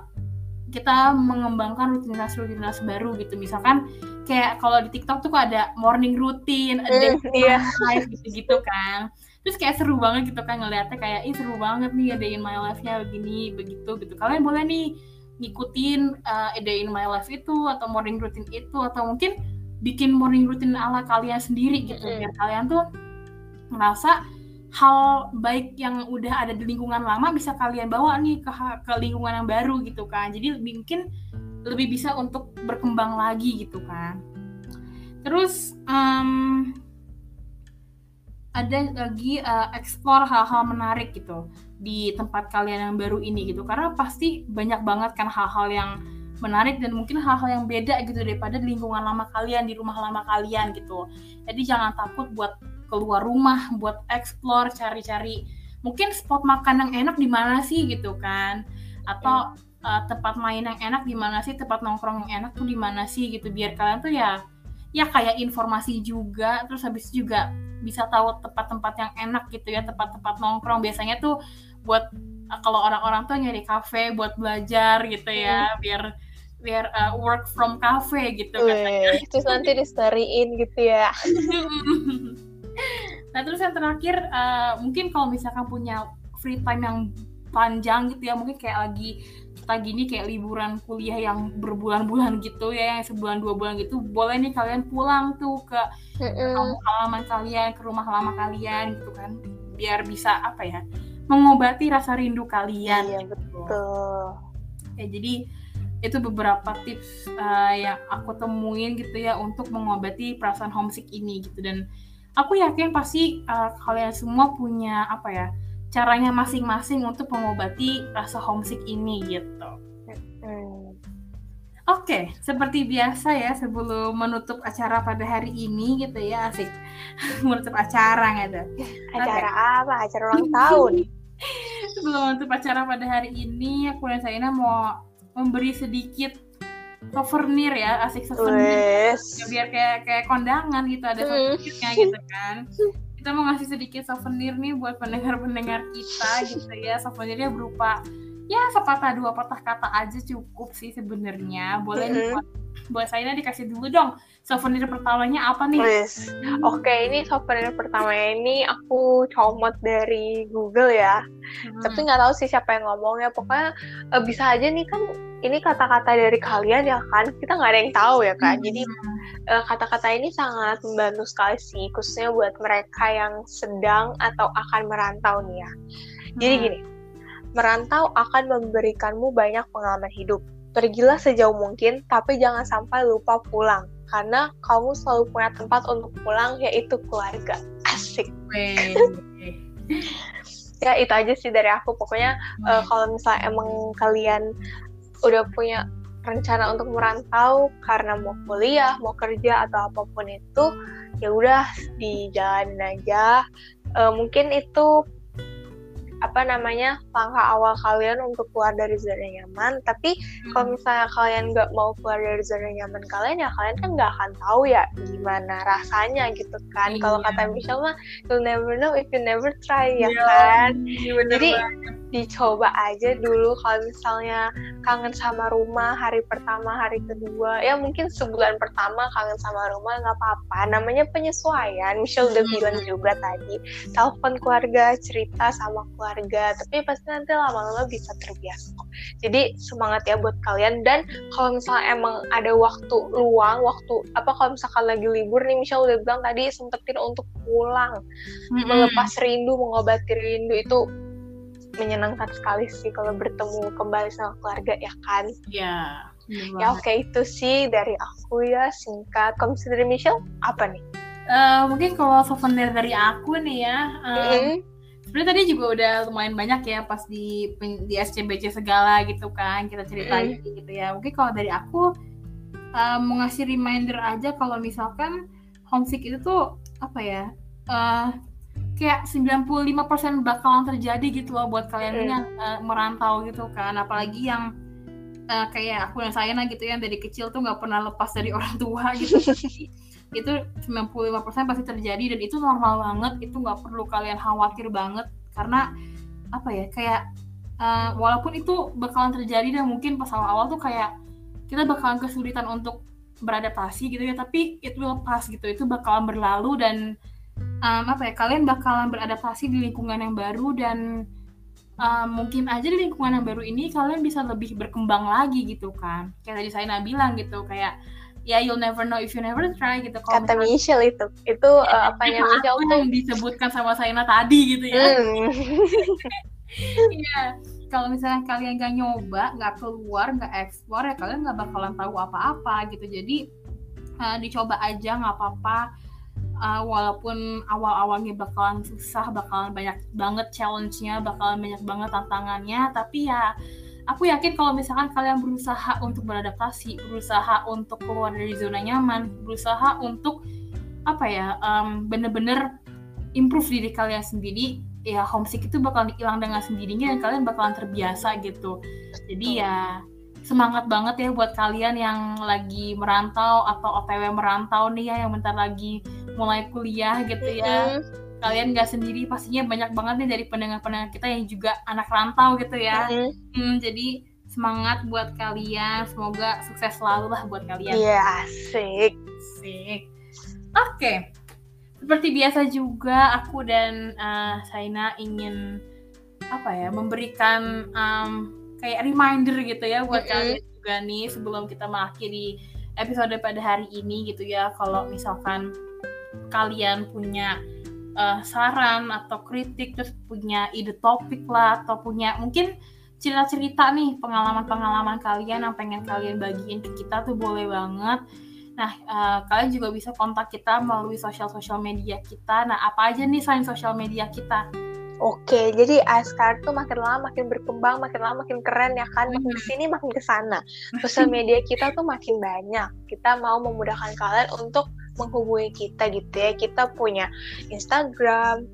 kita mengembangkan rutinitas-rutinitas baru gitu misalkan kayak kalau di TikTok tuh kok ada morning routine, ada mm, yeah. life gitu-gitu kan. Terus kayak seru banget gitu kan ngeliatnya kayak ih seru banget nih ada in my life-nya begini begitu gitu. Kalian boleh nih ngikutin uh, a in my life itu atau morning routine itu atau mungkin bikin morning routine ala kalian sendiri gitu mm. biar kalian tuh merasa hal baik yang udah ada di lingkungan lama bisa kalian bawa nih ke ke lingkungan yang baru gitu kan. Jadi mungkin lebih bisa untuk berkembang lagi gitu kan. Terus um, ada lagi uh, explore hal-hal menarik gitu di tempat kalian yang baru ini gitu. Karena pasti banyak banget kan hal-hal yang menarik dan mungkin hal-hal yang beda gitu daripada lingkungan lama kalian di rumah lama kalian gitu. Jadi jangan takut buat keluar rumah buat explore cari-cari mungkin spot makan yang enak di mana sih gitu kan atau uh, tempat main yang enak di mana sih tempat nongkrong yang enak tuh di mana sih gitu biar kalian tuh ya ya kayak informasi juga terus habis juga bisa tahu tempat-tempat yang enak gitu ya tempat-tempat nongkrong biasanya tuh buat uh, kalau orang-orang tuh nyari kafe buat belajar gitu ya hmm. biar biar uh, work from cafe gitu katanya. Terus nanti disteriin gitu ya. (laughs) nah terus yang terakhir uh, mungkin kalau misalkan punya free time yang panjang gitu ya mungkin kayak lagi kita gini kayak liburan kuliah yang berbulan-bulan gitu ya yang sebulan dua bulan gitu boleh nih kalian pulang tuh ke kampung halaman kalian ke rumah lama kalian gitu kan biar bisa apa ya mengobati rasa rindu kalian iya, gitu. betul ya jadi itu beberapa tips uh, yang aku temuin gitu ya untuk mengobati perasaan homesick ini gitu dan aku yakin pasti uh, kalian semua punya apa ya caranya masing-masing untuk mengobati rasa homesick ini gitu. Oke, okay, seperti biasa ya sebelum menutup acara pada hari ini gitu ya asik (laughs) menutup acara nggak ada. Acara okay. apa? Acara ulang tahun. (laughs) sebelum menutup acara pada hari ini aku dan Saina mau memberi sedikit souvenir ya asik souvenir. Ya, biar kayak kayak kondangan gitu ada hmm. souvenirnya gitu kan. Kita mau ngasih sedikit souvenir nih buat pendengar-pendengar kita gitu ya. Souvenirnya berupa ya sepatah dua patah kata aja cukup sih sebenarnya boleh mm -hmm. buat buat saya dikasih dulu dong souvenir pertamanya apa nih? Yes. Oke okay, ini souvenir pertamanya ini aku comot dari Google ya hmm. tapi nggak tahu sih siapa yang ngomong ya pokoknya uh, bisa aja nih kan ini kata-kata dari kalian ya kan kita nggak ada yang tahu ya kan hmm. jadi uh, kata-kata ini sangat membantu sekali sih khususnya buat mereka yang sedang atau akan merantau nih ya jadi hmm. gini Merantau akan memberikanmu banyak pengalaman hidup. Pergilah sejauh mungkin, tapi jangan sampai lupa pulang. Karena kamu selalu punya tempat untuk pulang, yaitu keluarga. Asik. ya itu aja sih dari aku. Pokoknya uh, kalau misalnya emang kalian udah punya rencana untuk merantau karena mau kuliah, mau kerja atau apa pun itu, ya udah di jalan aja. Uh, mungkin itu apa namanya langkah awal kalian untuk keluar dari zona nyaman tapi hmm. kalau misalnya kalian nggak mau keluar dari zona nyaman kalian ya kalian kan nggak akan tahu ya gimana rasanya gitu kan iya. kalau kata Michelle mah you'll never know if you never try ya iya, kan iya, jadi banget dicoba aja dulu kalau misalnya kangen sama rumah hari pertama hari kedua. Ya mungkin sebulan pertama kangen sama rumah nggak apa-apa. Namanya penyesuaian. Michelle udah bilang juga tadi telepon keluarga cerita sama keluarga. Tapi pasti nanti lama-lama bisa terbiasa. Jadi semangat ya buat kalian. Dan kalau misalnya emang ada waktu luang waktu apa kalau misalkan lagi libur nih Michelle udah bilang tadi sempetin untuk pulang. Melepas rindu mengobati rindu itu menyenangkan sekali sih kalau bertemu kembali sama keluarga ya kan? Iya. Ya oke okay, itu sih dari aku ya singkat. Kalau dari Michelle apa nih? Uh, mungkin kalau souvenir dari aku nih ya um, mm -hmm. sebenarnya tadi juga udah lumayan banyak ya pas di di SCBC segala gitu kan kita cerita mm gitu ya. Mungkin kalau dari aku uh, mau ngasih reminder aja kalau misalkan homesick itu tuh apa ya uh, kayak 95% bakalan terjadi gitu loh buat kalian mm. yang uh, merantau gitu kan. Apalagi yang uh, kayak aku dan saya gitu yang dari kecil tuh nggak pernah lepas dari orang tua gitu. (laughs) Itu 95% pasti terjadi dan itu normal banget. Itu nggak perlu kalian khawatir banget. Karena apa ya kayak uh, walaupun itu bakalan terjadi dan mungkin pas awal-awal tuh kayak kita bakalan kesulitan untuk beradaptasi gitu ya tapi itu lepas gitu. Itu bakalan berlalu dan um, apa ya kalian bakalan beradaptasi di lingkungan yang baru dan um, mungkin aja di lingkungan yang baru ini kalian bisa lebih berkembang lagi gitu kan. Kayak tadi saya bilang gitu kayak ya you'll never know if you never try gitu. Kata Michelle itu itu ya, uh, apa yang Michelle tuh yang disebutkan sama Saina tadi gitu ya. Hmm. (laughs) Iya, kalau misalnya kalian gak nyoba, nggak keluar, nggak eksplor ya kalian nggak bakalan tahu apa-apa gitu. Jadi uh, dicoba aja nggak apa-apa uh, walaupun awal-awalnya bakalan susah, bakalan banyak banget challenge-nya, bakalan banyak banget tantangannya, tapi ya aku yakin kalau misalkan kalian berusaha untuk beradaptasi, berusaha untuk keluar dari zona nyaman, berusaha untuk apa ya, um, bener-bener improve diri kalian sendiri, ya homesick itu bakal hilang dengan sendirinya dan kalian bakalan terbiasa gitu. Jadi ya semangat banget ya buat kalian yang lagi merantau atau OTW merantau nih ya yang bentar lagi mulai kuliah gitu ya. Mm. Kalian gak sendiri pastinya banyak banget nih dari pendengar-pendengar kita yang juga anak rantau gitu ya. Mm. Hmm, jadi semangat buat kalian, semoga sukses selalu lah buat kalian. Iya, yeah, asik. Asik. Oke. Okay. Seperti biasa juga aku dan uh, Saina ingin apa ya memberikan um, kayak reminder gitu ya buat mm -hmm. kalian juga nih sebelum kita mengakhiri episode pada hari ini gitu ya kalau misalkan kalian punya uh, saran atau kritik terus punya ide topik lah atau punya mungkin cerita-cerita nih pengalaman-pengalaman kalian yang pengen kalian bagiin ke kita tuh boleh banget. Nah, uh, kalian juga bisa kontak kita melalui sosial-sosial media kita. Nah, apa aja nih selain sosial media kita? Oke, jadi ASKR tuh makin lama makin berkembang, makin lama makin keren ya kan, makin ke sini makin ke sana. (laughs) Sosial media kita tuh makin banyak. Kita mau memudahkan kalian untuk menghubungi kita gitu ya. Kita punya Instagram,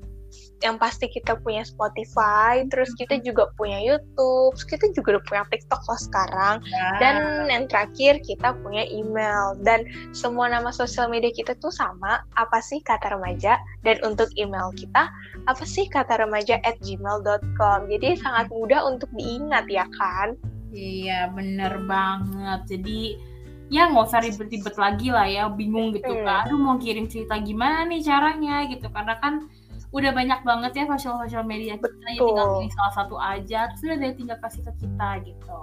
yang pasti kita punya Spotify, terus kita juga punya YouTube, kita juga udah punya TikTok loh sekarang, yeah. dan yang terakhir kita punya email. Dan semua nama sosial media kita tuh sama, apa sih kata remaja? Dan untuk email kita apa sih kata remaja at gmail.com jadi sangat mudah untuk diingat ya kan? Iya bener banget. Jadi ya nggak usah ribet-ribet lagi lah ya. Bingung gitu hmm. kan. Aduh mau kirim cerita gimana nih caranya gitu. Karena kan udah banyak banget ya sosial sosial media kita ya tinggal pilih salah satu aja terus udah deh tinggal kasih ke kita gitu.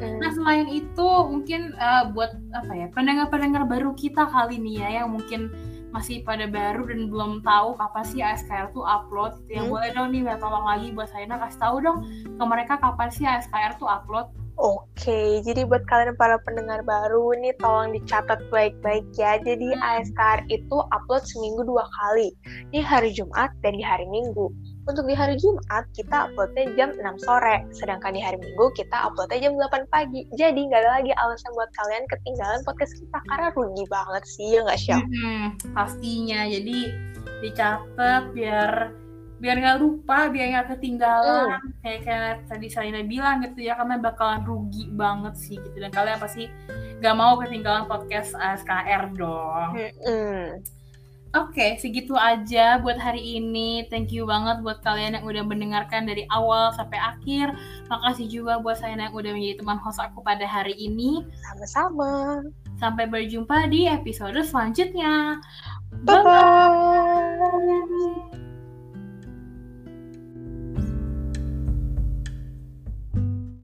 Nah selain itu mungkin uh, buat apa ya pendengar-pendengar baru kita kali ini ya yang mungkin masih pada baru dan belum tahu kapan sih ASKR tuh upload gitu yang hmm. boleh dong nih tolong lagi buat saya kasih tahu dong ke mereka kapan sih ASKR tuh upload Oke, jadi buat kalian para pendengar baru nih tolong dicatat baik-baik ya. Jadi hmm. ASKR itu upload seminggu dua kali, di hari Jumat dan di hari Minggu. Untuk di hari Jumat kita uploadnya jam 6 sore, sedangkan di hari Minggu kita uploadnya jam 8 pagi. Jadi nggak ada lagi alasan buat kalian ketinggalan podcast kita karena rugi banget sih ya nggak sih? Hmm, pastinya. Jadi dicatat biar biar nggak lupa biar nggak ketinggalan mm. kayak kayak tadi saya bilang gitu ya karena bakalan rugi banget sih gitu dan kalian pasti nggak mau ketinggalan podcast SKR dong mm. Oke, okay, segitu aja buat hari ini. Thank you banget buat kalian yang udah mendengarkan dari awal sampai akhir. Makasih juga buat saya yang udah menjadi teman host aku pada hari ini. Sama-sama. Sampai berjumpa di episode selanjutnya. Bye-bye.